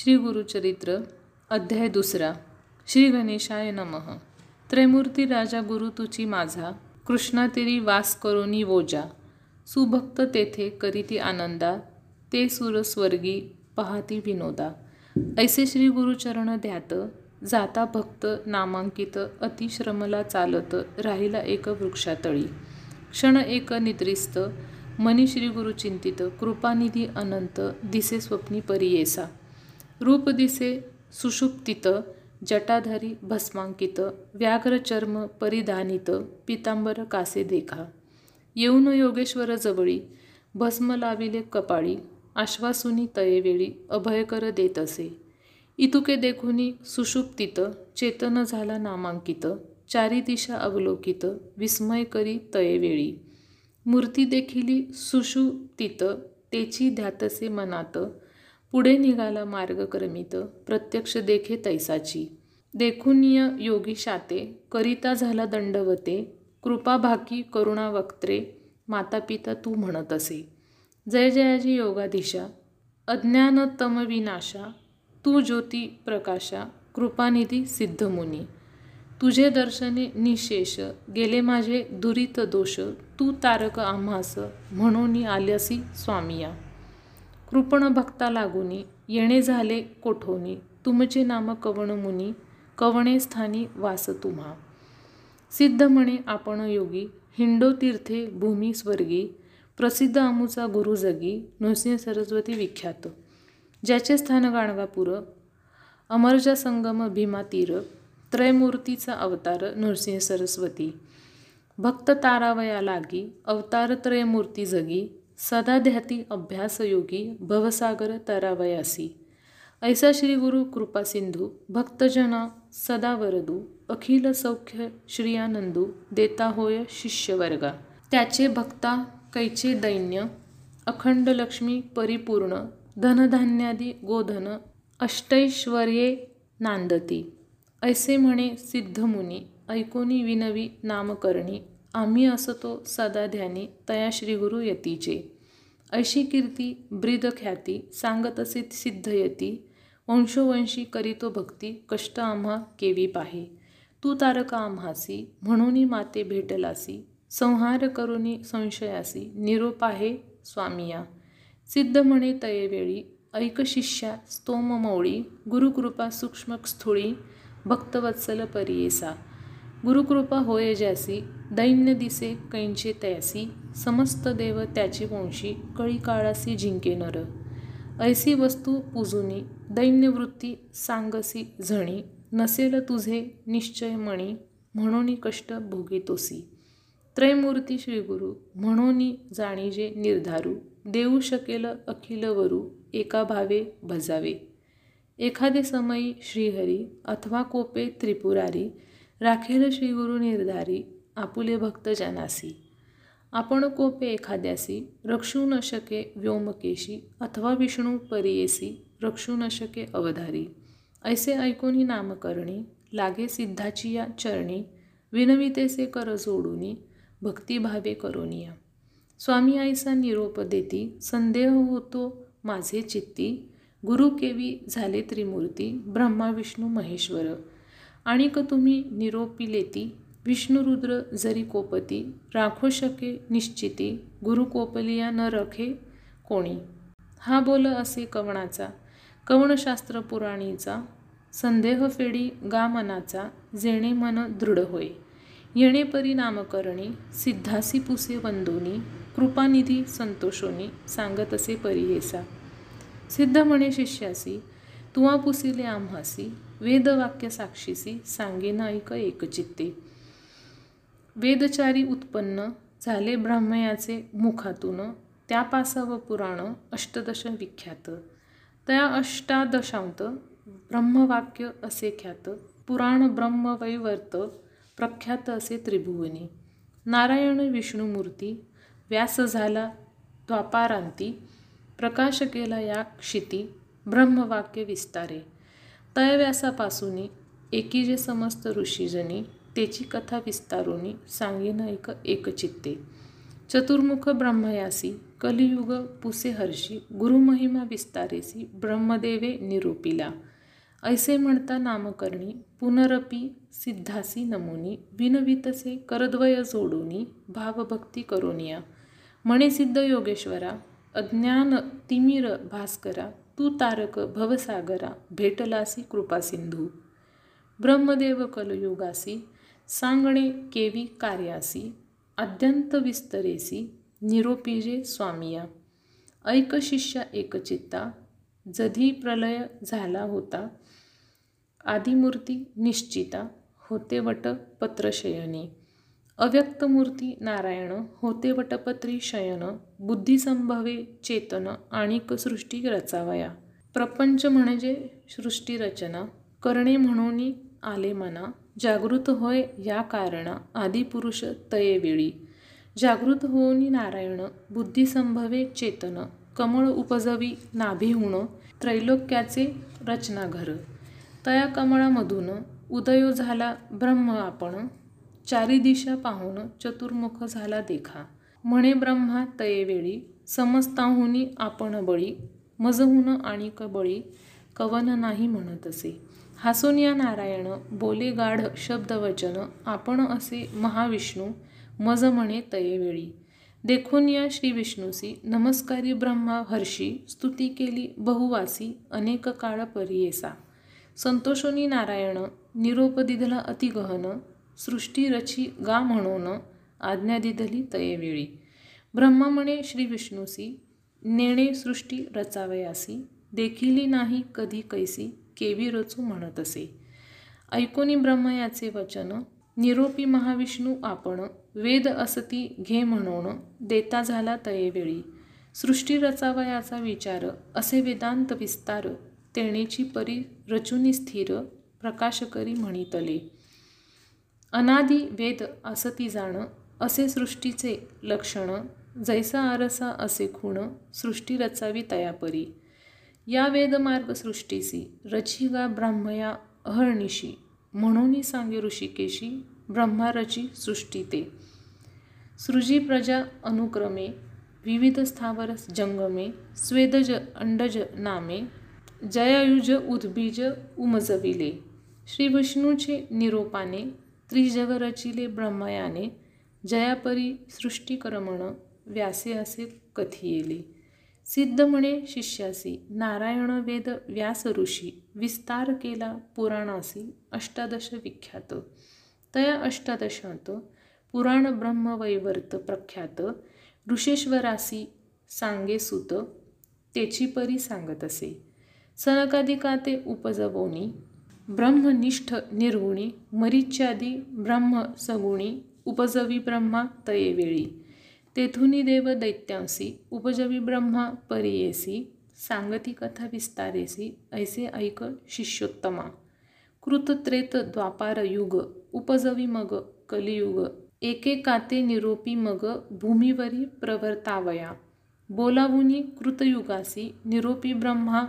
श्री गुरुचरित्र अध्याय दुसरा. श्री गणेशाय नमः. त्रैमूर्ती राजा गुरु तुची माझा कृष्णातिरी वास करोनी वोजा. सुभक्त तेथे करीती आनंदा ते सुरस्वर्गी पहाती विनोदा. ऐसे श्री गुरुचरण ध्यात जाता भक्त नामांकित अतिश्रमला चालत राहिला एक वृक्षातळी. क्षण एक निद्रिस्त मनी श्री गुरु चिंतित कृपानिधी अनंत दिसे स्वप्नी परियेसा रूप दिसे सुषुप्तित जटाधारी भस्मांकित व्याघ्र चर्म परिधानित पितांबर कासे देखा। येऊन योगेश्वर जवळी भस्म लाविले कपाळी आश्वासुनी तयेवेळी अभयकर देत असे। इतुके देखुनी सुषुप्तित चेतन झाला नामांकित चारी दिशा अवलोकित विस्मय करी तयेवेळी। मूर्ती देखिली सुषुप्तित तेची ध्यातसे मनात पुढे निघाला मार्ग क्रमित प्रत्यक्ष देखे तैसाची. देखुनिय योगी शाते करिता झाला दंडवते कृपा भाकी करुणा वक्त्रे माता पिता तू म्हणत असे. जय जयाजी योगाधीशा अज्ञानतम विनाशा तू ज्योती प्रकाशा कृपानिधी सिद्धमुनी. तुझे दर्शने निशेष गेले माझे दुरित दोष तू तारक आम्हास म्हणून आल्यासी स्वामिया. कृपण भक्ता लागुनी येणे झाले कोठोनी तुमचे नाम कवण मुनी कवणे स्थानी वास तुम्हा. सिद्ध म्हणे आपण योगी हिंडो तीर्थे भूमी स्वर्गी प्रसिद्ध आमूचा गुरु जगी नृसिंह सरस्वती विख्यात. ज्याचे स्थान गाणगापूर अमरजा संगम भीमा तीर त्रयमूर्तीचा अवतार नृसिंह सरस्वती. भक्त तारावया लागी अवतार त्रयमूर्ती जगी सदा ध्याती अभ्यासयोगी भवसागर तरावयासी। ऐसा श्री गुरु कृपा सिंधू भक्तजना सदा वरदू अखिल सौख्य श्रियानंदू देता होय शिष्यवर्गा। त्याचे भक्ता कैचे दैन्य अखंड लक्ष्मी परिपूर्ण धनधान्यादी गोधन अष्टैश्वर्ये नांदती। ऐसे म्हणे सिद्धमुनी ऐकोनी विनवी नामकरणी आम्ही असतो सदा ध्यानी तया श्रीगुरु यतीचे. ऐशी कीर्ती ब्रीद ख्याती सांगत असे सिद्धयती वंशोवंशी करीतो भक्ती कष्ट आम्हा केवी पाहे. तू तारका आम्हासी म्हणून माते भेटलासी. संहार करुनी संशयासी निरोप आहे स्वामिया. सिद्ध म्हणे तयेवेळी ऐक शिष्या स्तोम मौळी. गुरुकृपा सूक्ष्म स्थूळी भक्तवत्सल परियेसा. गुरुकृपा होय ज्यासी दैन्य दिसे कैंचे तयासी समस्त देव त्याची वंशी कळी काळासी जिंके नर. ऐसी वस्तू पूजुनी दैन्यवृत्ती सांगसी झणी नसेल तुझे निश्चय मणी म्हणून कष्ट भोगितोसी त्रयमूर्ती श्रीगुरु म्हणून जाणीजे निर्धारू देऊ शकेल अखिल वरू एका भावे भजावे. एखादे समयी श्रीहरी अथवा कोपे त्रिपुरारी राखेल श्रीगुरु निर्धारी आपुले भक्त जनासी. आपण कोपे एखाद्यासी रक्षू न शके व्योमकेशी अथवा विष्णू परियेसी रक्षू न शके अवधारी. ऐसे ऐकून नामकरणी लागे सिद्धाची या चरणी विनवितेसे कर जोडूनी भक्तिभावे करोनिया. स्वामी आईसा निरोप देती संदेह होतो माझे चित्ती गुरु केवी झाले त्रिमूर्ती ब्रह्मा विष्णू महेश्वर. आणिक तुम्ही निरोपी लेती विष्णुरुद्र जरी कोपती राखो शके निश्चिती गुरु कोपलिया न रखे कोणी. हा बोल असे कवणाचा कवणशास्त्र पुराणीचा संदेह फेडी गा मनाचा जेणे मन दृढ होय. येणे परिणामकरणी सिद्धासी पुसे वंदोनी कृपानिधी संतोषोनी सांगत असे परियेसा सिद्ध म्हणे शिष्यासी तुवा पुसिले आम्हासी वेदवाक्य साक्षीसी सांगे नाईक एकचित्ते. वेदचारी उत्पन्न झाले ब्राह्मयाचे मुखातून त्यापासाव पुराण अष्टदश विख्यात. त्या अष्टादशांत ब्रह्मवाक्य असे ख्यात पुराण ब्रह्मवैवर्त प्रख्यात असे त्रिभुवनी. नारायण विष्णुमूर्ती व्यास झाला द्वापारांती प्रकाश केला या क्षिती ब्रह्मवाक्य विस्तारे. तयव्यासापासून एकी जे समस्त ऋषीजनी तेची कथा विस्तारुनी सांगेन एक एकचित्ते चतुर्मुख ब्रह्मयासी कलियुग पुसे हर्षी गुरुमहिमा विस्तारेसी ब्रह्मदेवे निरूपिला. ऐसे म्हणता नामकरणी पुनरपी सिद्धासी नमुनी विनवितसे करद्वय जोडूनी भावभक्ती करोनिया. म्हणे सिद्ध योगेश्वरा अज्ञान तिमिर भास्करा तू तारक भवसागरा भेटलासी कृपासिंधू. ब्रह्मदेव कलयुगासी सांगणे केवी कार्यासी अद्यंत विस्तरेसी निरोपीजे स्वामिया. ऐक शिष्य एकचित्ता जधी प्रलय झाला होता आदिमूर्ती निश्चिता होते वट पत्रशयनी. अव्यक्त मूर्ती नारायण होते वटपत्री शयन बुद्धिसंभवे चेतन आणिक सृष्टी रचावया. प्रपंच म्हणजे सृष्टी रचना करणे म्हणून आले मना जागृत होय या कारणा आदिपुरुष तयेवेळी जागृत होऊन नारायण बुद्धिसंभवे चेतन कमळ उपजवी नाभिहुण त्रैलोक्याचे रचनाघर. तया कमळामधून उदयो झाला ब्रह्म आपण चारी दिशा पाहून चतुर्मुख झाला देखा. म्हणे ब्रह्मा तयेवेळी समस्ताहुनी आपण बळी. मजहून आणि बळी कवन नाही म्हणत असे. हसून या नारायण बोले गाढ शब्दवचन. आपण असे महाविष्णू. मज म्हणे तयेवेळी देखून या श्री विष्णूसी. नमस्कारी ब्रह्मा हर्षी. स्तुती केली बहुवासी. अनेक काळ परियेसा. संतोषोनी नारायण निरोप दिधला अतिगहन. सृष्टी रची गा म्हणून आज्ञा दिधली तयेवेळी. ब्रह्मा म्हणे श्री विष्णूसी नेणे सृष्टी रचावयासी देखिली नाही कधी कैसी केवी रचू म्हणत असे ऐकोनी ब्रह्म याचे वचन निरोपी महाविष्णू आपण वेद असती घे म्हणून देता झाला तयेवेळी. सृष्टी रचावयाचा विचार असे वेदांत विस्तार तेणेची परी रचुनी स्थिर प्रकाश करी म्हणितले. अनादी वेद असती जाणं असे सृष्टीचे लक्षणं जैसा आरसा असे खूण सृष्टी रचावी तयापरी. या वेदमार्ग सृष्टीसी रचिगा ब्राह्मया अहर्निशी म्हणून सांगे ऋषिकेशी ब्रह्मारची सृष्टी ते सृजी प्रजा अनुक्रमे विविध स्थावर जंगमे स्वेदज अंडज नामे जयायुज उद्बीज उमजविले. श्री विष्णूचे निरोपाने त्रिजग रचिले ब्रह्मयाने जयापरी सृष्टिकर्मण व्यासे असे कथियेले सिद्ध म्हणे शिष्यासी नारायण वेद व्यास ऋषी विस्तार केला पुराणासी अष्टादश विख्यात. तया अष्टादशात पुराण ब्रह्मवैवर्त प्रख्यात ऋषेश्वरासी सांगे सुत तेची परी सांगत असे. सनकादिकाते उपजवोनी ब्रह्मनिष्ठ निर्गुणी मरीच्यादी ब्रह्म सगुणी उपजवी ब्रह्मा तयेवेळी. तेथुनी देव दैत्यांसी उपजवी ब्रह्मा परियेसी सांगती कथा विस्तारेसी ऐसे ऐक शिष्योत्तमा. कृतत्रेत द्वापार युग उपजवी मग कलियुग. एके काते निरोपी मग भूमीवरी प्रवर्तावया. बोलावुनी कृतयुगासी निरोपी ब्रह्मा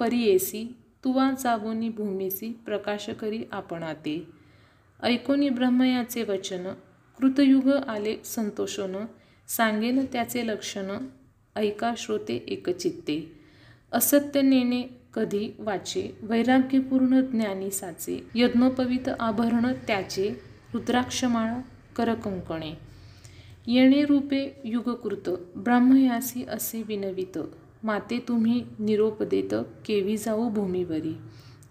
परियेसी तुवा जागोनी भूमीसी प्रकाश करी आपणाते. ऐकोनी ब्रह्मयाचे वचन कृतयुग आले संतोषन सांगेन त्याचे लक्षण ऐका श्रोते एकचित्ते. असत्य नेणे कधी वाचे वैराग्यपूर्ण ज्ञानी साचे यज्ञोपवित आभरण त्याचे रुद्राक्षमाळा करकंकणे. येणे रूपे युगकृत ब्राह्मयासी असे विनवित. माते तुम्ही निरोप देत केवी जाऊ भूमीवरी.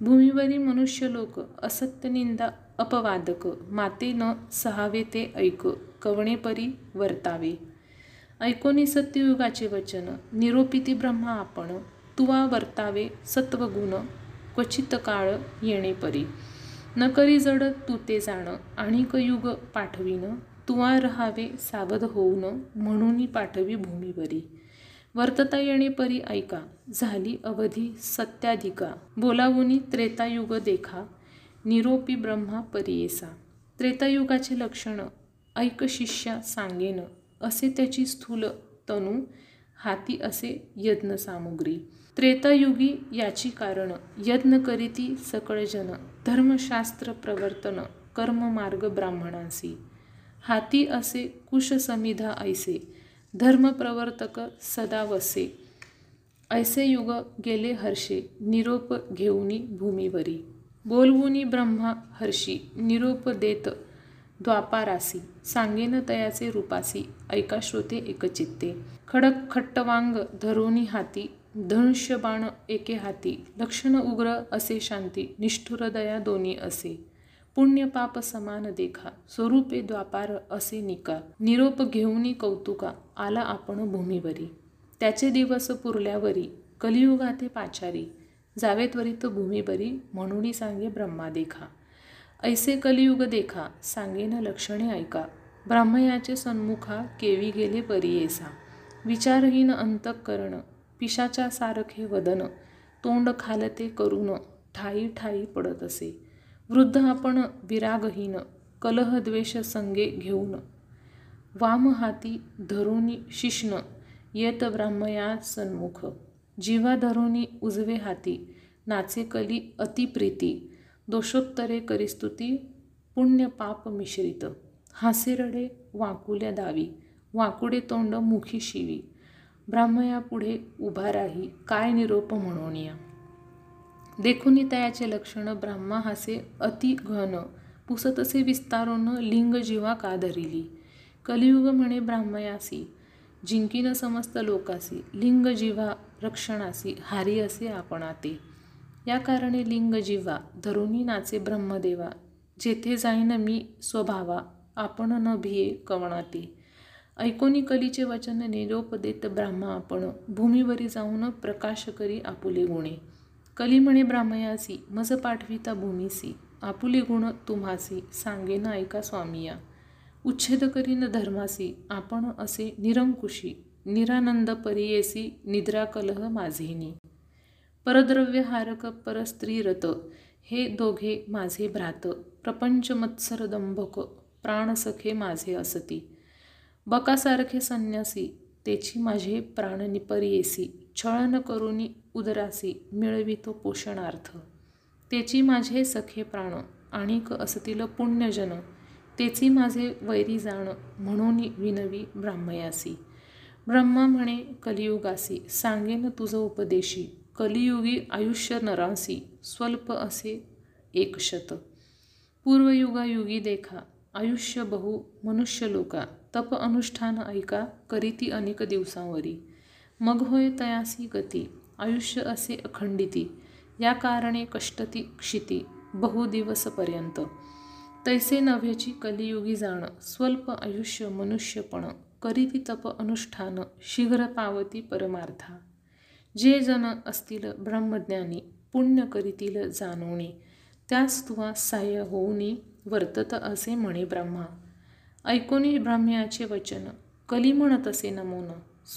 भूमीवरी मनुष्य लोक असत्य निंदा अपवादक. माते न सहावे ते ऐक कवणेपरी वर्तावे. ऐकोनी सत्ययुगाचे वचन निरोपिती ब्रह्मा आपण तुवा वर्तावे सत्वगुण क्वचित काळ येणेपरी न करी जड तू ते जाण आणिक युग पाठवीन तुवा रहावे सावध होऊन म्हणून पाठवी भूमीवरी. वर्तता येणे परी ऐका झाली अवधी सत्याधिका. बोलावुनी त्रेतायुग देखा निरोपी ब्रह्मा परियेसा. त्रेतायुगाचे लक्षणं ऐक शिष्या सांगेन असे त्याची स्थूल तनू हाती असे यज्ञ सामुग्री. त्रेतायुगी याची कारण यज्ञ करीती सकळजन धर्मशास्त्र प्रवर्तन कर्ममार्ग ब्राह्मणांसी. हाती असे कुश समिधा ऐसे धर्मप्रवर्तक सदा वसे. ऐसे युग गेले हर्षे निरोप घेऊनी भूमीवरी. बोलवुनी ब्रह्मा हर्षी निरोप देत द्वापारासी. सांगेन तयाचे रूपासी ऐका श्रोते एकचित्ते. खडक खट्टवांग धरोनी हाती धनुष्य बाण एके हाती. लक्षण उग्र असे शांती निष्ठुर दया दोन्ही असे. पुण्य पाप समान देखा स्वरूपे द्वापार असे निका. निरोप घेऊनी कौतुका आला आपण भूमीवरी. त्याचे दिवस पुरल्यावरी कलियुगाते पाचारी. जावे त्वरित भूमीवरी म्हणून सांगे ब्रह्मा देखा. ऐसे कलियुग देखा सांगेन लक्षणे ऐका. ब्राह्मयाचे सन्मुखा केवी गेले परियेसा विचारहीन अंतःकरण पिशाच्या सारखे वदन. तोंड खालते करून ठाई ठाई पडत असे. वृद्ध आपण विरागहीन कलह द्वेष संगे घेऊन. वाम हाती शिष्ण येत ब्राह्मया सन्मुख. जीवा धरुणी उजवे हाती नाचे कली अतिप्रीती दोषोत्तरे करिस्तुती पुण्य पाप मिश्रित. हासेरडे वाकुल्या दावी वाकुडे तोंड मुखी शिवी. ब्राह्मया पुढे उभा राही काय निरोप म्हणून या? देखुनी तयाचे लक्षण ब्राह्मा हासे अति घन पुसतसे विस्तारून लिंग जीवा का धरिली कलियुग म्हणे ब्राह्मयासी जिंकीन समस्त लोकासी लिंग जीवा रक्षणासी हारी असे आपणाते. या कारणे लिंग जीवा धरुणी नाचे ब्रह्मदेवा जेथे जाईन मी स्वभावा आपण न भिये कवणाते. ऐकोनी कलीचे वचन निरोप देत ब्राह्मा आपण भूमीवरी जाऊन प्रकाश करी आपुले गुणे. कली म्हणे ब्राह्मयासी मज पाठविता भूमीसी आपुले गुण तुम्हासी सांगेन ऐका स्वामिया. उच्छेद करीन धर्मासी आपण असे निरंकुशी निरानंद परियेसी निद्रा कलह माझेनी परद्रव्य हारक परस्त्रीरत हे दोघे माझे भ्रात प्रपंच मत्सर दंभक प्राणसखे माझे असती. बकासारखे संन्यासी तेची माझे प्राण निपरियेसी छळन करुनी उदरासी मिळवितो पोषणार्थ. तेची माझे सखे प्राण आणिक असतील पुण्यजन तेची माझे वैरी जाण म्हणून विनवी ब्राह्मयासी. ब्रह्मा म्हणे कलियुगासी सांगेन तुझं उपदेशी कलियुगी आयुष्य नरासी स्वल्प असे एकशत. पूर्वयुगायुगी देखा आयुष्य बहु मनुष्य लोका तप अनुष्ठान ऐका करीती अनेक दिवसांवरी. मग होय तयासी गती आयुष्य असे अखंडिती या कारणे कष्टती क्षिती बहुदिवसपर्यंत तैसे नव्याची कलियुगी जाणं स्वल्प आयुष्य मनुष्यपण करीती तप अनुष्ठान शीघ्र पावती परमार्था. जे जन असतील ब्रह्मज्ञानी पुण्य करीतील जाणवणी त्यास तुवा सहाय्य होऊनी वर्तत असे म्हणे ब्रह्मा. ऐकोनी ब्राह्म्याचे वचन कली म्हणत असे नमोन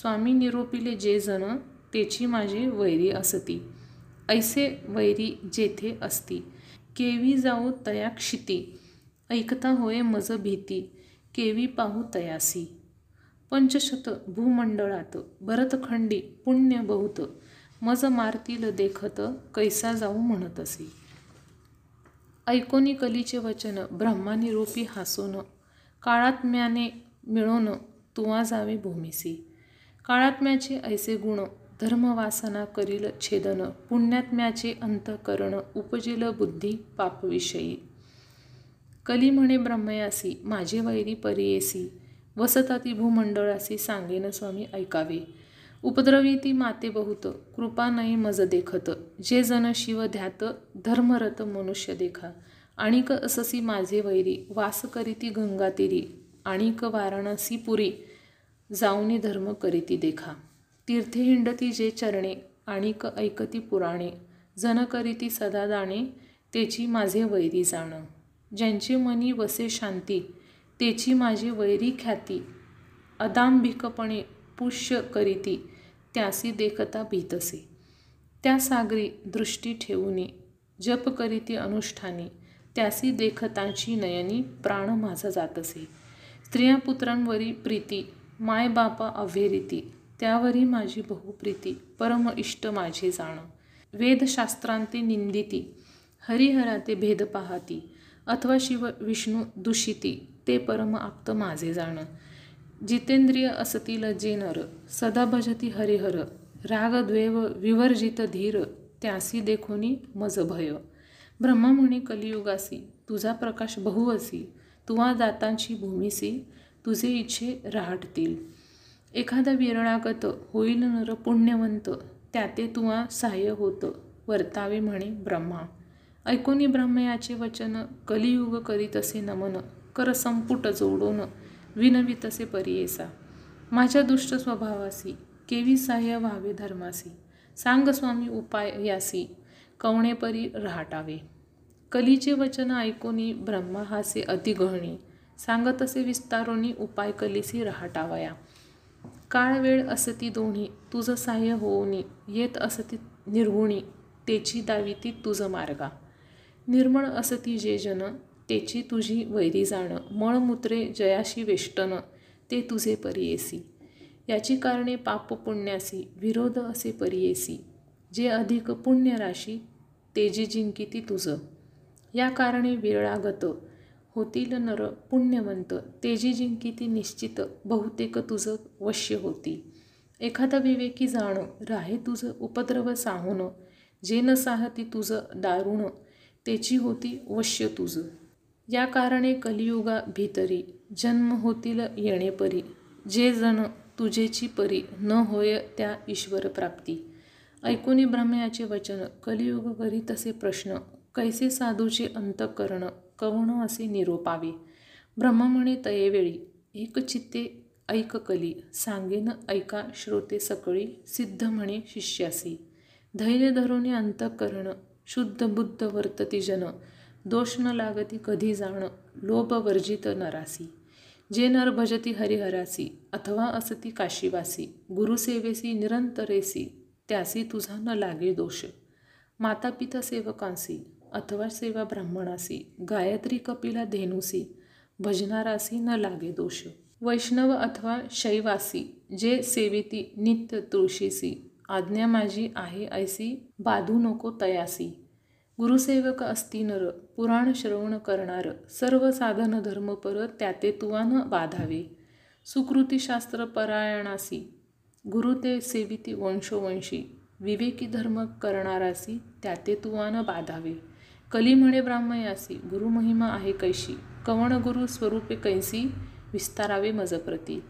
स्वामी निरोपिले जे जन तेची माझे वैरी असती. ऐसे वैरी जेथे असती. केवी जाऊ तया क्षिती ऐकता होय मज भीती केवी पाहू तयासी. पंचशत भूमंडळात भरतखंडी पुण्य बहुत मज मारतील देखत कैसा जाऊ म्हणत असे ऐकोनी कलीचे वचन ब्रह्मानिरूपी हासोन काळात्म्याने मिळून तुवा जावे भूमिसी. काळात्म्याचे ऐसे गुण धर्मवासना करील छेदन पुण्यात्म्याचे अंतकरण उपजिल बुद्धी पापविषयी. कली म्हणे ब्रह्मयासी माझे वैरी परियेसी वसताती भूमंडळासी सांगेन स्वामी ऐकावे. उपद्रवी ती माते बहुत कृपा नाही मज देखत. जे जन शिव ध्यात धर्मरत मनुष्य देखा. आणिक अससी माझे वैरी वास करीती गंगातीरी आणिक वाराणसी पुरी जाऊनी धर्म करीती देखा. तीर्थे हिंडती जे चरणे आणिक ऐकती पुराणे. जन करीती सदा दाणे तेची माझे वैरी जाणं. ज्यांचे मनी वसे शांती तेची माझी वैरी ख्याती अदांबिकपणे पुष्य करीती त्यासी देखता भीतसे. त्या सागरी दृष्टी ठेवूनी जप करीती अनुष्ठानी त्यासी देखताची नयनी प्राण माझा जातसे. स्त्रिया पुत्रांवरी प्रीती माय बापा अव्हेरिती त्यावरी माझी बहुप्रीती परम इष्ट माझे जाणं. वेदशास्त्रांते निंदिती हरिहराते भेद पाहती अथवा शिव विष्णू दुषिती ते परम आप्त माझे जाणं. जितेंद्रिय असतील जे नर सदा भजती हरिहर राग द्वेव विवर्जित धीर त्यासी देखोनी मज भय. ब्रह्मा म्हणे कलियुगासी तुझा प्रकाश बहुवसी तुवा दातांची भूमीसी तुझे इच्छे राहटतील. एखादा विरणागत होईल नर पुण्यवंत त्याते तुवा सहाय्य होतं वर्तावे म्हणे ब्रह्मा. ऐकोनी ब्रह्मयाचे वचन कलियुग करीतसे नमन कर संपुट जोडून विनवितसे परियेसा. माझ्या दुष्ट स्वभावासी केवी सहाय्य व्हावे धर्मासी. सांग स्वामी उपाय यासी कवणेपरी राहटावे. कलीचे वचन ऐकोनी ब्रह्मा हासे अतिगहणी सांगत असे विस्तारोनी उपाय कलीसी राहटावया. काळ वेळ असती दोन्ही तुझं साह्य होऊनी येत असती निर्गुणी तेची दाविती तुझं मार्गा. निर्मळ असती जे जन तेची तुझी वैरी जाणं मळमूत्रे जयाशी वेष्टन ते तुझे परियेसी. याची कारणे पाप पुण्यासी विरोध असे परियेसी. जे अधिक पुण्यराशी तेजी जिंकिती तुझं. या कारणे विरळागत होतील नर पुण्यवंत तेजी जिंकिती निश्चित बहुतेक तुझं वश्य होती. एखादा विवेकी जाणं राहे तुझं उपद्रव साहून जे न साहती तुझं दारुण तेची होती वश्य तुझं या कारणे कलियुगा भीतरी जन्म होतील येणेपरी. जे जण तुझेची परी न होय त्या ईश्वर प्राप्ती. ऐकुनी ब्रह्मयाचे वचन कलियुग करी तसे प्रश्न कैसे साधूचे अंतकरण कवण असे निरोपावे. ब्रह्म म्हणे तयेवेळी एक चित्ते ऐक कली सांगेन ऐका श्रोते सकळी सिद्ध म्हणे शिष्यासी. धैर्य धरुणी अंतकरण शुद्ध बुद्ध वर्तती जन. दोष न लागती कधी जाण. लोभ वर्जित नरासी. जे नर भजती हरिहरासी. अथवा असती काशीवासी. गुरुसेवेसी निरंतरेसी. त्यासी तुझा न लागे दोष. माता पिता सेवकांसी. अथवा सेवा ब्राह्मणासी. गायत्री कपिला धेनुसी. भजनारासी न लागे दोष. वैष्णव अथवा शैवासी. जे सेविती नित्य तुळशीसी. आज्ञा माझी आहे ऐसी बाधू नको तयासी. गुरुसेवक असती नर पुराण श्रवण करणार सर्व साधन धर्मपर त्याते तुवान बाधावे. सुकृतीशास्त्र परायणासी गुरु ते सेविती वंशोवंशी विवेकी धर्म करणारासी त्याते तुवान बाधावे. कली म्हणे ब्राह्मयासी गुरुमहिमा आहे कैशी कवण गुरु स्वरूपे कैसी विस्तारावे मजप्रती.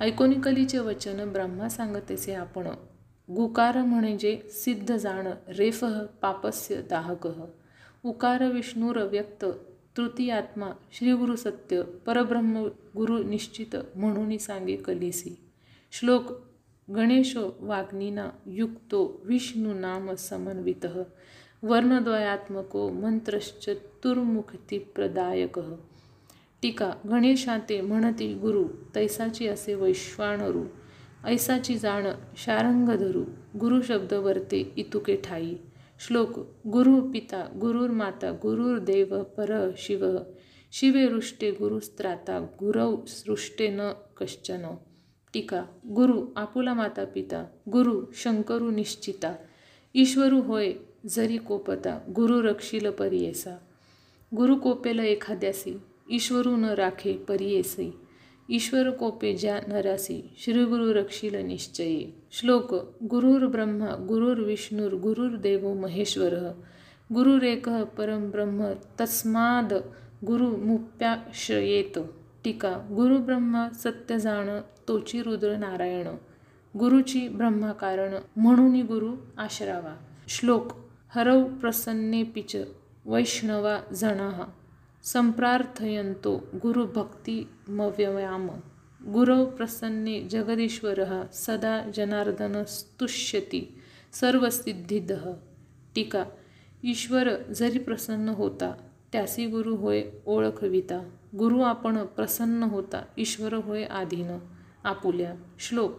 ऐकोनिकलीचे वचन ब्रह्मा सांगतेसे आपण. गुकार म्हणजे सिद्ध जाण रेफह पापस्य दाहकः उकार विष्णुर व्यक्त तृतीयात्मा श्रीगुरु सत्य परब्रह्म गुरु निश्चित म्हणून सांगे कलिसी. श्लोक गणेशो वाग्निना युक्तो विष्णू नाम समन्वित वर्णद्वयात्मको प्रदायक टीका गणेशाते म्हणती गुरु तैसाची असे वैश्वाणरू ऐसाची जाण शारंगधरू गुरु शब्द वर्ते इतुके ठाई। श्लोक गुरु पिता गुरुर्माता गुरुर्देव पर शिव। शिवे रुष्टे गुरुस्त्राता गुरौ सृष्टे न कश्चन। टीका गुरु आपुला माता पिता गुरु शंकरू निश्चिता। ईश्वरू होय जरी कोपता गुरु रक्षिल परियेसा गुरु कोपेल एखाद्यासी ईश्वरू न राखे परियेसी ईश्वर कोपे ज्या नरासी श्रीगुरु रक्षील श्लोक गुरुर्ब्रह्मा गुरुर्विष्णुर गुरुर्देवो महेश्वर. गुरुरेक परम ब्रह्म तस्माद गुरु मुप्याश्रयेत. टीका गुरुब्रह्मा सत्य जाण तोची रुद्र नारायण. गुरुची ब्रह्माकारण म्हणून गुरु आश्रावा. श्लोक हरव प्रसन्ने पिच वैष्णवा जणाः. संप्रार्थयन्तो गुरुभक्तिमव्ययाम गुरौ प्रसन्ने जगदीश्वरः सदा जनार्दनस्तुष्यति सर्वसिद्धिदः। टीका ईश्वर जरी प्रसन्न होता त्यासी गुरु होय ओळखविता। गुरु आपण प्रसन्न होता ईश्वर होय आधीन। आपुल्या श्लोक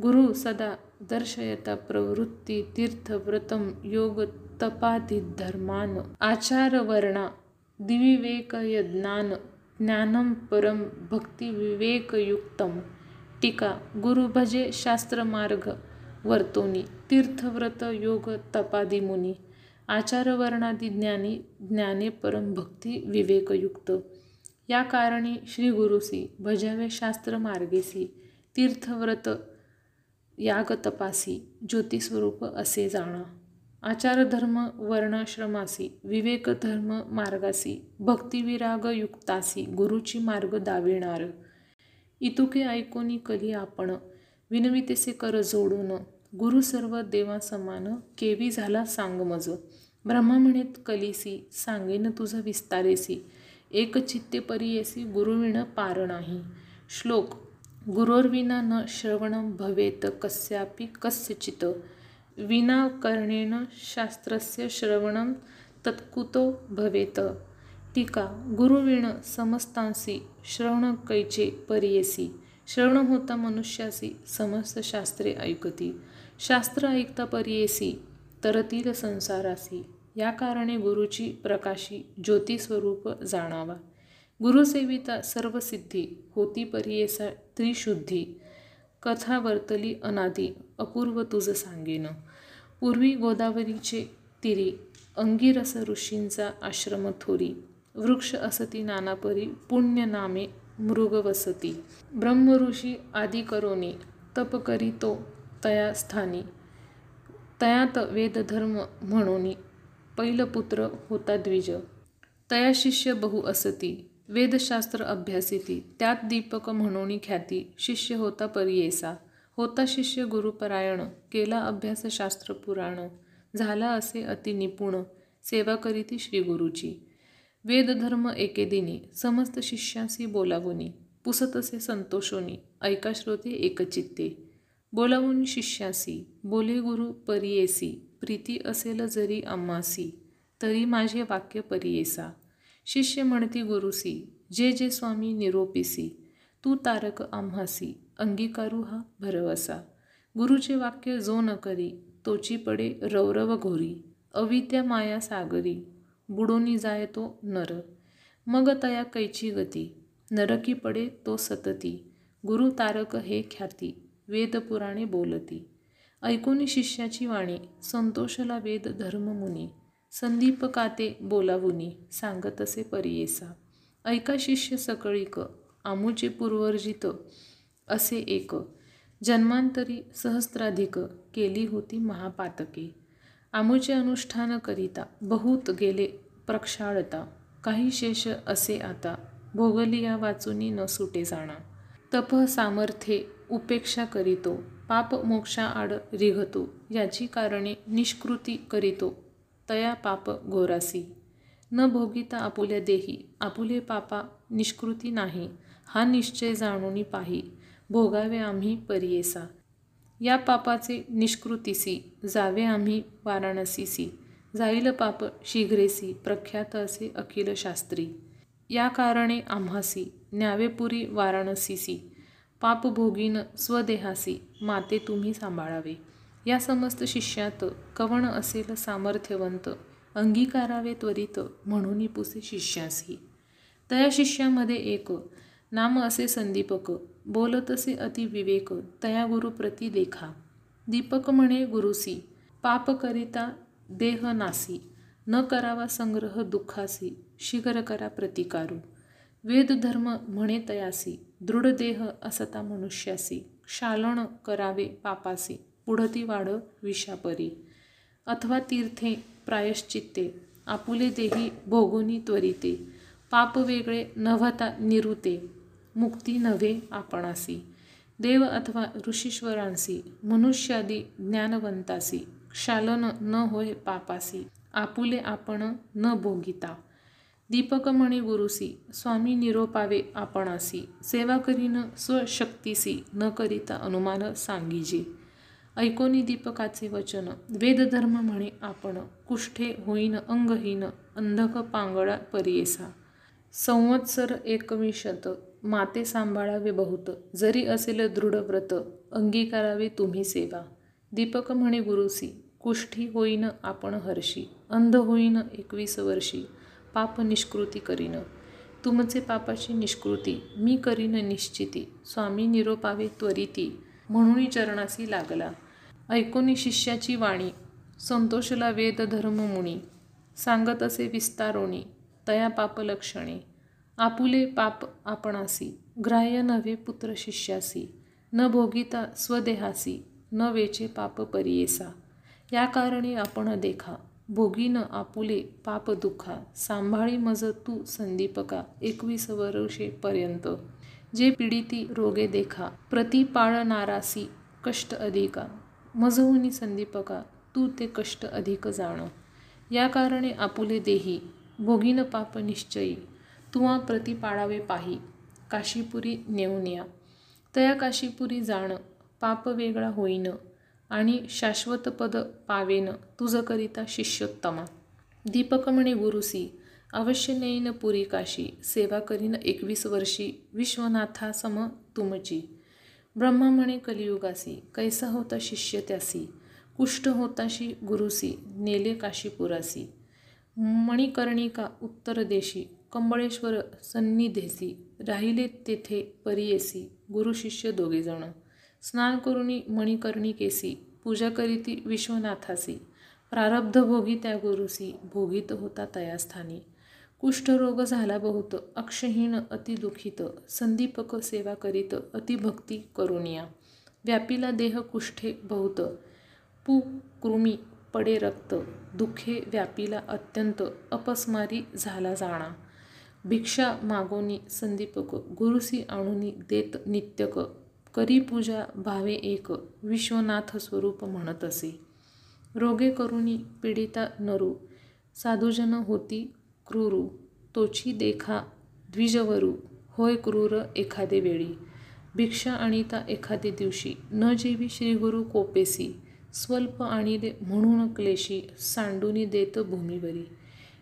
गुरु सदा दर्शयता प्रवृत्ती तीर्थव्रतम योग तपाधिधर्मान। आचारवर्णा दिविवेकयज्ञान ज्ञानम परम भक्तिविवेकयुक्तम. टीका गुरुभजे शास्त्रमार्ग वर्तोनी तीर्थव्रत योग तपादिमुनी आचारवर्णादी ज्ञानी ज्ञाने परम भक्ती विवेकयुक्त या कारणी श्री गुरुसी भजावे शास्त्र मार्गेसी तीर्थव्रत याग तपासी ज्योतिस्वरूप असे जाणा. आचारधर्म वर्णाश्रमासी विवेकधर्म मार्गासी भक्तिविराग युक्तासी गुरुची मार्ग दाविणार. इतुके ऐकोनी कली आपण विनवितेसे कर जोडून गुरु सर्व देवा समान केवी झाला सांग मज. ब्रह्मा म्हणेत कलिसी सांगेन तुझं विस्तारेसी एक चित्ते परियेसी गुरुविण पार नाही. श्लोक गुरोर्विना न श्रवणं भवेत कस्यापि कस्यचित. विना कर्णेन शास्त्रस्य श्रवणं तत्कुतो भवेत. टीका गुरुविण समस्तांसी श्रवण कैचे परियेसी? श्रवण होता मनुष्यासी समस्त शास्त्रे ऐकती. शास्त्र ऐकता पर्येसी तरतील संसारासी. या कारणे गुरुची प्रकाशी ज्योतिस्वरूप जाणावा. गुरुसेविता सर्व सिद्धी होती पर्येसा त्रिशुद्धी. कथा वर्तली अनादी अपूर्व तुझ सांगेन. पूर्वी गोदावरीचे तिरी अंगिरस ऋषींचा आश्रम थोरी वृक्ष असती नानापरी पुण्य नामे मृग वसती. ब्रह्मऋषी आदी करोनी तप करीतो तया स्थानी तयात वेदधर्म म्हणोनी पैलपुत्र होता द्विज. तया शिष्य बहु असती वेदशास्त्र अभ्यासिती त्यात दीपक म्हणोनी ख्याती शिष्य होता परियेसा. होता शिष्य गुरुपरायण केला अभ्यास शास्त्र पुराण झाला असे अति निपुण सेवा करीती श्री गुरुची. वेदधर्म एकेदिनी समस्त शिष्यांशी बोलावुनी पुसतसे संतोषोनी ऐका श्रोते एकचित्ते. बोलावून शिष्यासी बोले गुरु परियेसी प्रीती असेल जरी अम्मासी तरी माझे वाक्य परियेसा. शिष्य म्हणती गुरुसी जे जे स्वामी निरोपीसी तू तारक आम्हासी अंगीकारू हा भरवसा. गुरुचे वाक्य जो न करी तोची पडे रौरव घोरी. अविद्या माया सागरी बुडोनी जाय तो नर. मग तया कैची गती नरकी पडे तो सतती. गुरु तारक हे ख्याती वेदपुराणे बोलती. ऐकोनी शिष्याची वाणी संतोषला वेद धर्ममुनी संदीपकाते बोलावुनी सांगतसे परियेसा. ऐका शिष्य सकळीक आमुचे पूर्वर्जित असे एक. जन्मांतरी सहस्त्राधिक केली होती महापातके. आमुचे अनुष्ठान करिता बहुत गेले प्रक्षाळता. काही शेष असे आता भोगलिया वाचुनी न सुटे जाणा. तप सामर्थ्ये उपेक्षा करीतो. पाप मोक्षा आड रिघतो. याची कारणे निष्कृती करीतो. तया पाप घोरासी. न भोगिता आपुल्या देही. आपुले पापा निष्कृती नाही. हा निश्चय जाणूनी पाही. भोगावे आम्ही परियेसा. या पापाचे निष्कृतीसी जावे आम्ही वाराणसीसी. जाईल पाप शीघ्रेसी प्रख्यात असे अखिल शास्त्री. या कारणे आम्हासी न्यावेपुरी वाराणसीसी. पापभोगीन स्वदेहासी माते तुम्ही सांभाळावे. या समस्त शिष्यात कवण असेल सामर्थ्यवंत अंगीकारावे त्वरित म्हणून पुसे शिष्यासी. तया शिष्यामध्ये एक नाम असे संदीपक बोलतसे अति विवेक तया गुरु प्रति देखा दीपक म्हणे गुरुसी पाप करिता देह नासी न करावा संग्रह दुःखासी शीघ्र करा प्रतिकारू. वेदधर्म म्हणे तयासी दृढ देह असता मनुष्यासी क्षालन करावे पापासी पुढती वाढ विषापरी. अथवा तीर्थे प्रायश्चित्ते आपुले देही भोगुनी त्वरिते पाप वेगळे नभता निरुते मुक्ती नव्हे आपणासी. देव अथवा ऋषीश्वरांसी मनुष्यादी ज्ञानवंतासी क्षालन न होय पापासी आपुले आपण न भोगिता. दीपक गुरुसी स्वामी निरोपावे आपणासी सेवा करीन स्वशक्तीसी न करिता अनुमान सांगीजे. ऐकोनी दीपकाचे वचन वेदधर्म म्हणे आपण कुष्ठे होईन अंगहीन अंधक पांगळा परियेसा. संवत्सर एकविशत माते सांभाळावे बहुत. जरी असेल दृढव्रत अंगीकारावे तुम्ही सेवा. दीपक म्हणे गुरुसी कुष्ठी होईन आपण हर्षी अंध होईन एकवीस वर्षी पाप निष्कृती करीन. तुमचे पापाची निष्कृती मी करीन निश्चिती स्वामी निरोपावे त्वरिती म्हणून चरणासी लागला. ऐकोनी शिष्याची वाणी संतोषला वेद धर्म मुनी सांगत असे विस्तारोणी तया पापलक्षणे आपुले पाप आपणासी ग्राह्य नव्हे पुत्र शिष्यासी न भोगिता स्वदेहासी न वेचे पाप परियेसा. या कारणे आपण देखा भोगीन आपुले पाप दुखा सांभाळी मज तू संदीपका एकवीस वर्षेपर्यंत जे पीडिती रोगे देखा प्रतिपाळणारासी कष्ट अधिका. मजहुनी संदीपका तू ते कष्ट अधिक जाण. या कारणे आपुले देही भोगीन पाप निश्चयी. तुवा प्रति पाळावे पाही काशीपुरी नेऊन या तया काशीपुरी जाणं पाप वेगळा होईन आणि शाश्वत पद पावेन तुझकरिता शिष्योत्तमा. दीपक म्हणे गुरुसी अवश्य नेईन पुरी काशी सेवा करीन एकवीस वर्षी विश्वनाथा सम तुमची. ब्रह्मा म्हणे कलियुगासी कैसा होता शिष्य त्यासी कुष्ठ होताशी गुरुसी नेले काशीपुरासी. मणिकर्णिका उत्तर देशी कंबळेश्वर सन्निधेसी राहिले तेथे परियेसी गुरुशिष्य दोघेजण. स्नान करुणी मणिकर्णिकेसी पूजा करीती विश्वनाथासी प्रारब्ध भोगी त्या गुरुसी भोगीत होता तयास्थानी. कुष्ठरोग झाला बहुत अक्षहीण अतिदुखित संदीपक सेवा करीत अतिभक्ती करुनिया. व्यापीला देह कुष्ठे बहुत पु कृमी पडे रक्त दुःखे व्यापीला अत्यंत अपस्मारी झाला जाणा. भिक्षा मागोनी संदीपक गुरुसी आणुनी देत नित्यक करी पूजा भावे एक विश्वनाथ स्वरूप म्हणत असे. रोगे करुणी पीडिता नरू साधुजन होती क्रूरू तोची देखा द्विजवरू होय क्रूर एखादे वेळी. भिक्षा आणिता एखादे दिवशी न जेवी श्रीगुरु कोपेसी स्वल्प आणिले म्हणून क्लेशी सांडूनी देत भूमीवरी.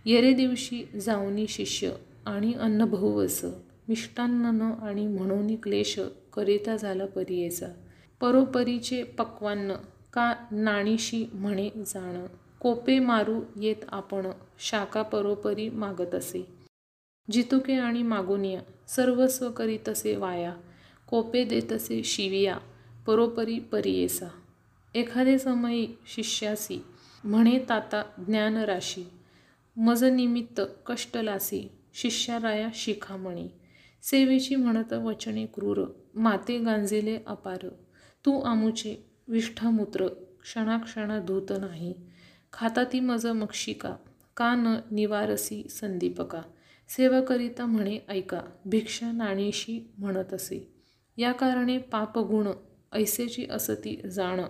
येरे दिवशी जाऊनी शिष्य आणि अन्न बहुवस मिष्टान्न आणि म्हणून क्लेश करिता झाला परियेचा. परोपरीचे पक्वान्न का नाणीशी म्हणे जाणं. कोपे मारू येत आपण शाखा परोपरी मागत असे. जितुके आणि मागुनिया सर्वस्व करीतसे वाया. कोपे देतसे शिविया परोपरी परियेसा. एखादे समयी शिष्यासी म्हणे ताता ज्ञानराशी. मजनिमित्त कष्टलासी शिष्याराया शिखामणी. सेवेची म्हणत वचने क्रूर माते गांजिले अपार. तू आमुचे विष्ठामूत्र क्षणाक्षणा धूत नाही. खाता ती मज मक्षिका का न निवारसी संदीपका. सेवा करिता म्हणे ऐका भिक्षा नाणीशी म्हणत असे. या कारणे पापगुण ऐसेची असती जाण.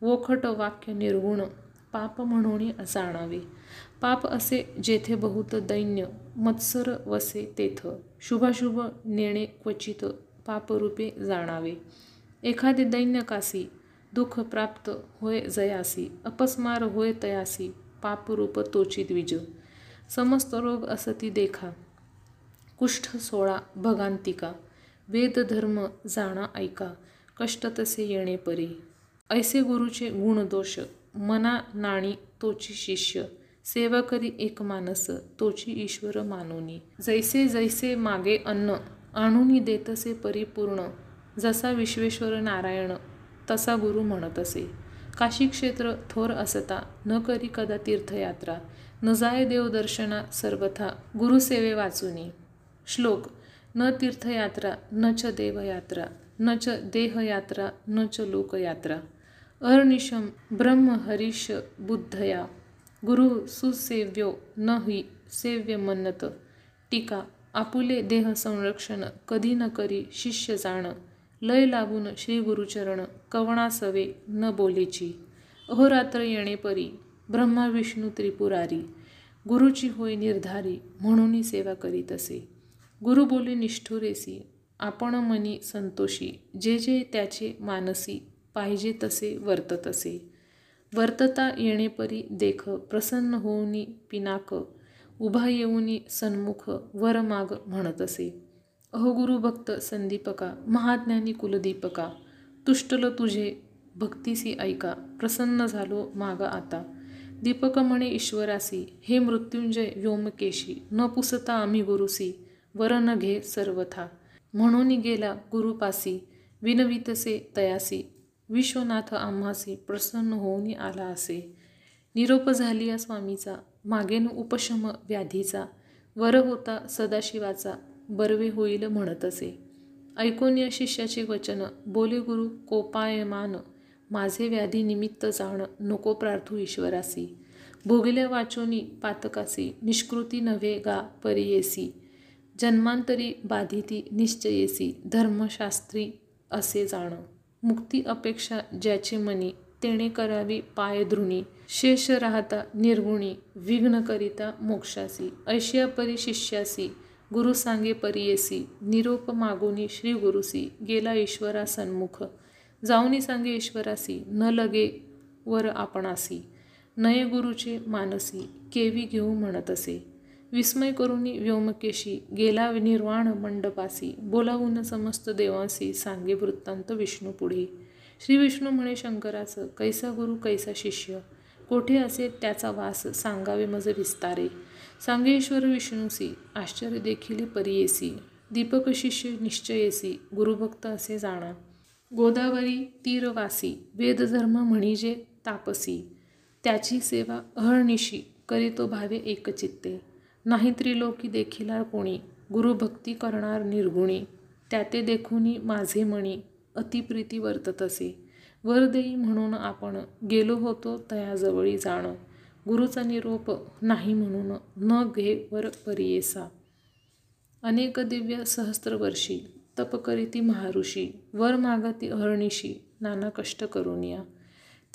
वोखट वाक्य निर्गुण पाप म्हणून जाणावे. पाप असे जेथे बहुत दैन्य मत्सर वसे तेथ. शुभाशुभ नेणे क्वचित पापरूपे जाणावे. एखादे दैन्यकासी दुःख प्राप्त होय जयासी अपस्मार होय तयासी पापरूप तोची द्विज समस्त रोग असती देखा. कुष्ठ सोळा भगांतिका. वेद धर्म जाणा ऐका. कष्ट तसे येणे परी. ऐसे गुरुचे गुणदोष मना नाणी तोची शिष्य. सेवा करी एक मानस तोची ईश्वर मानुनी. जैसे जैसे मागे अन्न आणूनी देतसे परिपूर्ण. जसा विश्वेश्वर नारायण तसा गुरु म्हणत असे. काशी क्षेत्र थोर असता न करी कदा तीर्थयात्रा. न जाय देवदर्शना सर्वथा गुरुसेवे वाचुनी. श्लोक न तीर्थयात्रा न च देवयात्रा न च देहयात्रा न च लोकयात्रा. अर्निशम ब्रह्म हरीश बुद्धया. गुरु सुसेव्यो न हि सेव्य मन्नत. टीका आपुले देह संरक्षण कधी न करी शिष्य जाण. लय लागून श्री गुरुचरण कवणासवे न बोलेची. अहोरात्र येणे परी ब्रह्मा विष्णू त्रिपुरारी. गुरुची होय निर्धारी म्हणून सेवा करीत असे. गुरु बोले निष्ठुरेसी आपण मनी संतोषी. जे जे त्याचे मानसी पाहिजे तसे वर्तत असे. वर्तता येणेपरी देख प्रसन्न होऊनी पिनाक उभा येऊनी सन्मुख वर माग म्हणत असे. अहो गुरुभक्त संदीपका महाज्ञानी कुलदीपका तुष्टल तुझे भक्तीसी ऐका प्रसन्न झालो माग आता. दीपक म्हणे ईश्वरासी हे मृत्युंजय व्योमकेशी न पुसता आम्ही गुरुसी वर न घे सर्वथा. म्हणून गेला गुरुपासी विनवितसे तयासी विश्वनाथ आम्हासी प्रसन्न होऊन आला असे. निरोप झाली या स्वामीचा मागेन उपशम व्याधीचा वर होता सदाशिवाचा बर्वे होईल म्हणत असे. ऐकून या शिष्याचे वचन बोले गुरु कोपायमान माझे व्याधी निमित्त जाण नको प्रार्थू ईश्वरासी. भोगल्या वाचोनी पातकासी निष्कृती नव्हे गा परियेसी. जन्मांतरी बाधिती निश्चयेसी धर्मशास्त्री असे जाणं. मुक्ती अपेक्षा ज्याचे मनी तेणे करावी पायधृणी शेष राहता निर्गुणी विघ्न करिता मोक्षासी ऐशिया परी शिष्यासी गुरु सांगे परियेसी निरोप मागुनी श्री गुरुसी गेला ईश्वरा सन्मुख जाऊनी सांगे ईश्वरासी न लगे वर आपणासी नये गुरुचे मानसी केवी घेऊ म्हणत असे. विस्मय करुणी व्योमकेशी गेला निर्वाण मंडपासी बोलावून समस्त देवांसी सांगे वृत्तांत विष्णू पुढे. श्री विष्णू म्हणे शंकराचं कैसा गुरु कैसा शिष्य? कोठे असे त्याचा वास सांगावे मज विस्तारे. सांगेश्वर विष्णूसी आश्चर्य देखील परियेसी. दीपक शिष्य निश्चयेसी गुरुभक्त असे जाणा. गोदावरी तीरवासी वेदधर्म म्हणजे तापसी. त्याची सेवा अहर्निशी करीतो भावे एकचित्ते. नाही त्रिलोकी देखील कोणी? गुरुभक्ती करणार निर्गुणी. त्याते देखुनी माझे मणी. अतिप्रीती वर्तत असे वरदेई म्हणून आपण गेलो होतो तयाजवळी जाणं. गुरुचा निरोप नाही म्हणून न घे वर परियेसा. अनेक दिव्य सहस्त्रवर्षी तप करीती महाऋषी. वर मागती अहर्निशी. नाना कष्ट करून या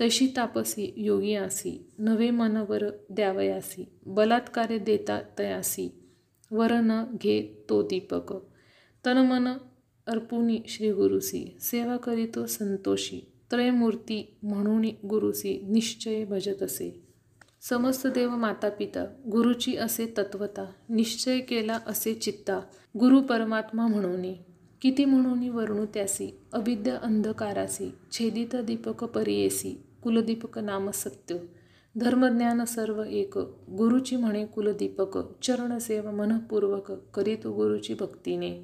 तशी तापसी योगी आसी नवे मनवर द्यावयासी बलात्कारे देता तयासी वर न घे तो दीपक. तन मन अर्पुनी श्री गुरुसी सेवा करीतो संतोषी त्रयमूर्ती म्हणून गुरुसी निश्चय भजत असे. समस्त देव माता पिता गुरुची असे तत्वता निश्चय केला असे चित्ता गुरु परमात्मा म्हणून. किती म्हणून वर्णू त्यासी अविद्या अंधकारासी छेदित दीपक परियेसी कुलदीपक नाम सत्य. धर्मज्ञान सर्व एक. गुरुची म्हणे कुलदीपक चरणसेव मनपूर्वक करीतो गुरुची भक्तीने.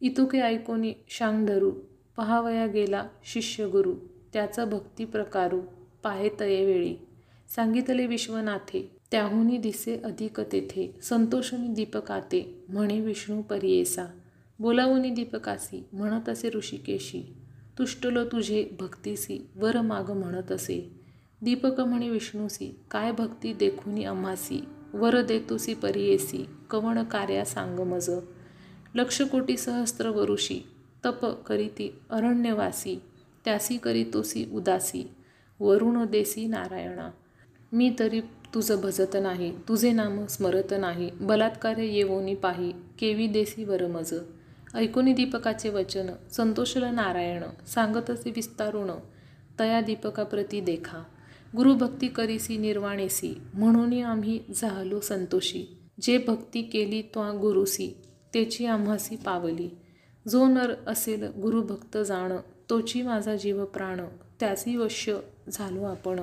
इतुके ऐकोनी शांगधरू पहावया गेला शिष्य गुरु त्याचा भक्ती प्रकारू पाहेतये वेळी. सांगितले विश्वनाथे त्याहुनी दिसे अधिक तेथे संतोषनी दीपकाते म्हणे विष्णू परियेसा. बोलावूनी दीपकासी म्हणत असे ऋषिकेशी. तुष्टलो तुझे भक्तीसी वर माग म्हणत असे दीपक म्हणे विष्णूसी काय भक्ती देखुनी अम्हासी वर देतुसी परियेसी कवण कार्या सांग मज. लक्ष कोटी सहस्त्र वरुषी तप करीती अरण्यवासी त्यासी करीतोसी उदासी वरुण देसी नारायणा. मी तरी तुझं भजत नाही तुझे नाम स्मरत नाही बलात्कार्य येवोनी पाही केवी देसी वरमज ऐकुनी दीपकाचे वचन संतोषल नारायण सांगत असे विस्तारुण तया दीपकाप्रती देखा. गुरुभक्ती करीसी निर्वाणेसी म्हणून आम्ही झालो संतोषी. जे भक्ती केली त्वा गुरुसी त्याची आम्हासी पावली. जो नर असेल गुरुभक्त जाण तोची माझा जीव प्राण त्याची वश्य झालो आपण.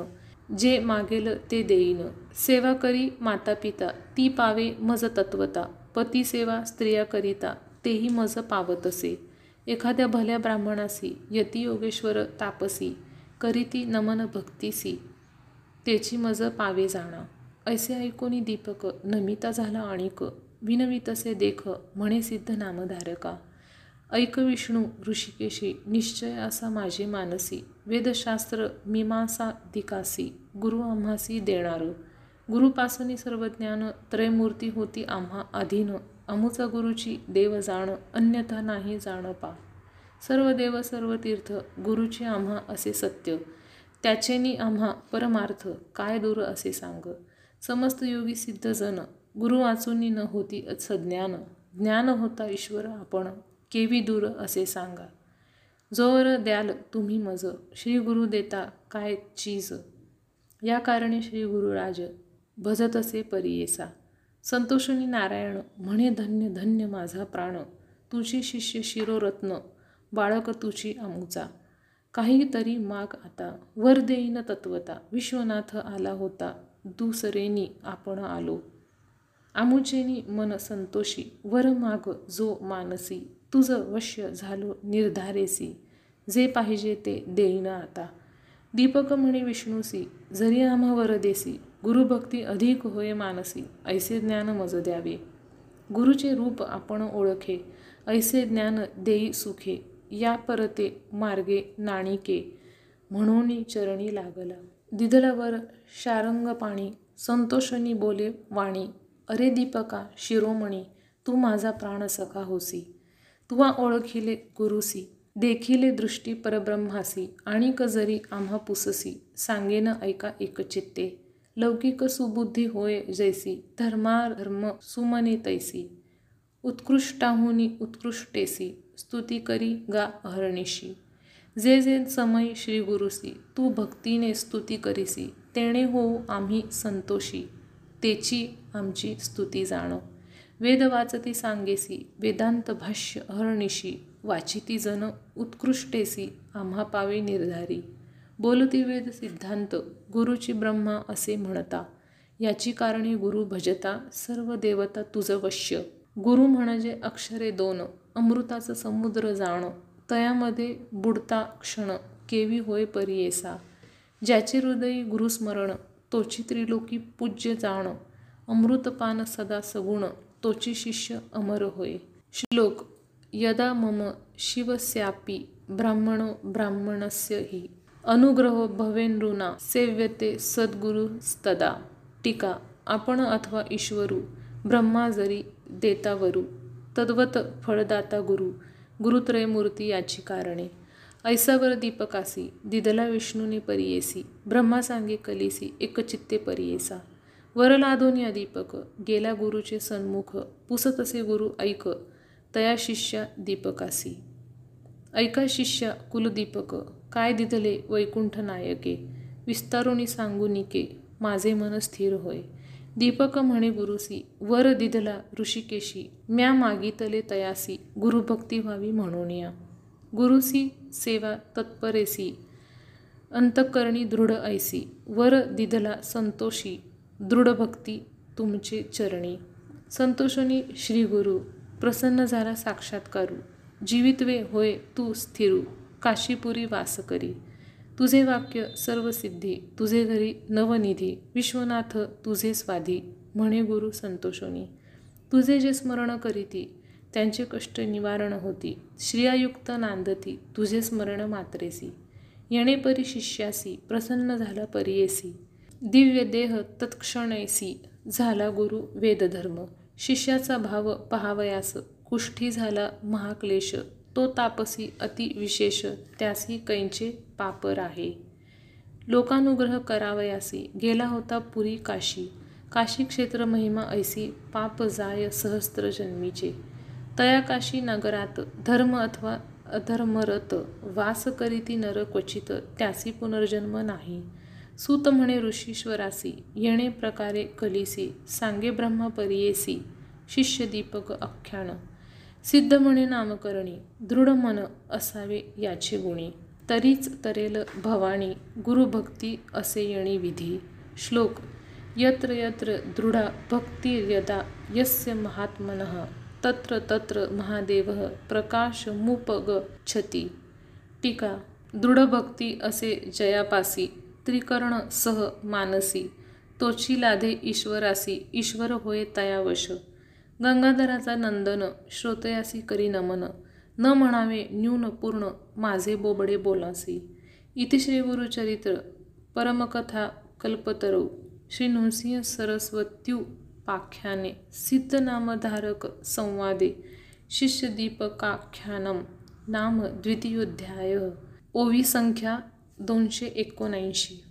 जे मागेल ते देईन. सेवा करी माता पिता ती पावे मज तत्वता. पती सेवा स्त्रिया करिता तेही मज पावत असे. एखाद्या भल्या ब्राह्मणासी यती योगेश्वर तापसी करीती नमन भक्तीसी तेची मज पावे जाणा. ऐसे ऐकोनी दीपक नमिता झाला आणिक विनवितसे देख म्हणे सिद्ध नामधारका. ऐक विष्णू ऋषिकेशी निश्चय असा माझे मानसी. वेदशास्त्र मीमांसा दिकासी गुरु आम्हासी देणार. गुरुपासनी सर्व ज्ञान त्रयमूर्ती होती आम्हा अधीन. अमुचा गुरुची देव जाणं अन्यथा नाही जाणं पा. सर्व देव सर्व तीर्थ गुरुची आम्हा असे सत्य. त्याचेनी आम्हा परमार्थ काय दूर असे सांग. समस्त योगी सिद्ध जन गुरु वाचूनी न होती सज्ञान. ज्ञान होता ईश्वर आपण केवी दूर असे सांगा. जोर द्याल तुम्ही मज श्री गुरु देता काय चीज. या कारणे श्री गुरुराज भजत असे परियेसा संतोषणी नारायण म्हणे धन्य धन्य माझा प्राण तुझी शिष्य शिरोरत्न बाळक तुझी अमुचा काहीतरी माग आता वर देईन तत्वता. विश्वनाथ आला होता दुसरेनी आपण आलो. आमुचेनी मन संतोषी वर माग जो मानसी तुझं वश्य झालो निर्धारेसी. जे पाहिजे ते देईन आता. दीपक म्हणे विष्णूसी जरी आम्हा वरदेसी गुरुभक्ती अधिक होय मानसी ऐसे ज्ञान मज द्यावे. गुरुचे रूप आपण ओळखे ऐसे ज्ञान देई सुखे या परते मार्गे नाणिके म्हणून चरणी लागला. दिदलावर शारंग पाणी संतोषनी बोले वाणी अरे दीपका शिरोमणी तू माझा प्राण सखा होसी. तुवा ओळखिले गुरुसी देखिले दृष्टी परब्रह्मासी आणि कजरी आम्हा पुससी सांगेन ऐका एकचित्ते लौकिक सुबुद्धी होय जैसी धर्म सुमने तैसी उत्कृष्टाहुनी उत्कृष्टेसी स्तुती करी गा अहर्निशी। जे जे समय श्री गुरुसी तू भक्तीने स्तुती करीसी तेणे हो आम्ही संतोषी तेची आमची स्तुती जाणो। वेद वाचती सांगेसी वेदांत भाष्य अहर्निशी वाचिती जन उत्कृष्टेसी आम्हा पावे निर्धारी। बोलती वेद सिद्धांत गुरुची ब्रह्मा असे म्हणता. याची कारणे गुरु भजता सर्व देवता तुझं वश्य. गुरु म्हणजे अक्षरे दोन अमृताचं समुद्र जाण. तयामध्ये बुडता क्षण केवी होय परियेसा ज्याचे हृदयी गुरुस्मरण तोची त्रिलोकी पूज्य जाण. अमृतपान सदा सगुण तोची शिष्य अमर होय. श्लोक यदा मम शिवस्यापी ब्राह्मणो ब्राह्मणस्य हि. अनुग्रहो भवेनृना सेव्यते सद्गुरुस्तदा टीका आपण अथवा ईश्वरू ब्रह्मा जरी देतावरू तद्वत फळदाता गुरु गुरुत्रयमूर्ती याची कारणे. ऐसावर दीपकासी दिदला विष्णूने परियेसी ब्रह्मा सांगे कलिसी एकचित्ते परियेसा. वरलादोनिया दीपक गेला गुरुचे सन्मुख पुसतसे गुरु ऐक तया शिष्या दीपकासी. ऐका शिष्य कुलदीपक काय दिदले वैकुंठ नायके? विस्तारोनी सांगुनिके माझे मन स्थिर होय. दीपक म्हणे गुरुसी वर दिदला ऋषिकेशी म्या मागितले तयासी गुरुभक्ती व्हावी म्हणून या. गुरुसी सेवा तत्परेसी अंतकरणी दृढ ऐसी वर दिदला संतोषी दृढभक्ती तुमचे चरणी. संतोषणी श्री गुरु प्रसन्न झाला साक्षात्कारू. जीवितवे होय तू स्थिरू काशीपुरी वास करी. तुझे वाक्य सर्व सिद्धी तुझे घरी नवनिधी विश्वनाथ तुझे स्वाधी म्हणे गुरु संतोषोनी. तुझे जे स्मरण करीती त्यांचे कष्ट निवारण होती. श्रियायुक्त नांदती तुझे स्मरण मात्रेसी. येणे परी शिष्यासी प्रसन्न झाला परियेसी दिव्य देह तत्क्षणैसी झाला गुरु वेदधर्म. शिष्याचा भाव पहावयास कुष्ठी झाला महाक्लेश. तो तापसी अति विशेष त्यासी कैंचे पापर आहे. लोकानुग्रह करावयासी. गेला होता पुरी काशी. काशी क्षेत्र महिमा ऐसी पाप जाय सहस्त्र जन्मीचे. तया काशी नगरात धर्म अथवा अधर्मरत वास करीती नर क्वचित त्यासी पुनर्जन्म नाही. सूत म्हणे ऋषीश्वरासी येणे प्रकारे कलिसी सांगे ब्रह्म परियेसी शिष्य दीपक आख्यान. सिद्धमणे नामकरणी दृढ मन असावे याचे गुणी. तरीच तरेल भवानी गुरुभक्ती असे येणी विधी. श्लोक यत्र यत्र दृढा भक्तिर्यदा यस्य महात्मनः तत्र तत्र महादेव प्रकाशमुपगच्छति टीका दृढभक्ती असे जयापासी त्रिकर्ण सह मानसी तोची लाधे ईश्वरासी ईश्वर होय तयावश. गंगाधराचा नंदन श्रोतयासी करी नमन न म्हणावे न्यून पूर्ण माझे बोबडे बोलासी. इतिश्री गुरुचरित्र परमकथा कल्पतरू श्री नृसिंह सरस्वत्युपाख्याने सिद्धनामधारक संवादे शिष्यदीपकाख्यानम नाम द्वितीयोध्याय. ओवी संख्या दोनशे एकोणऐंशी.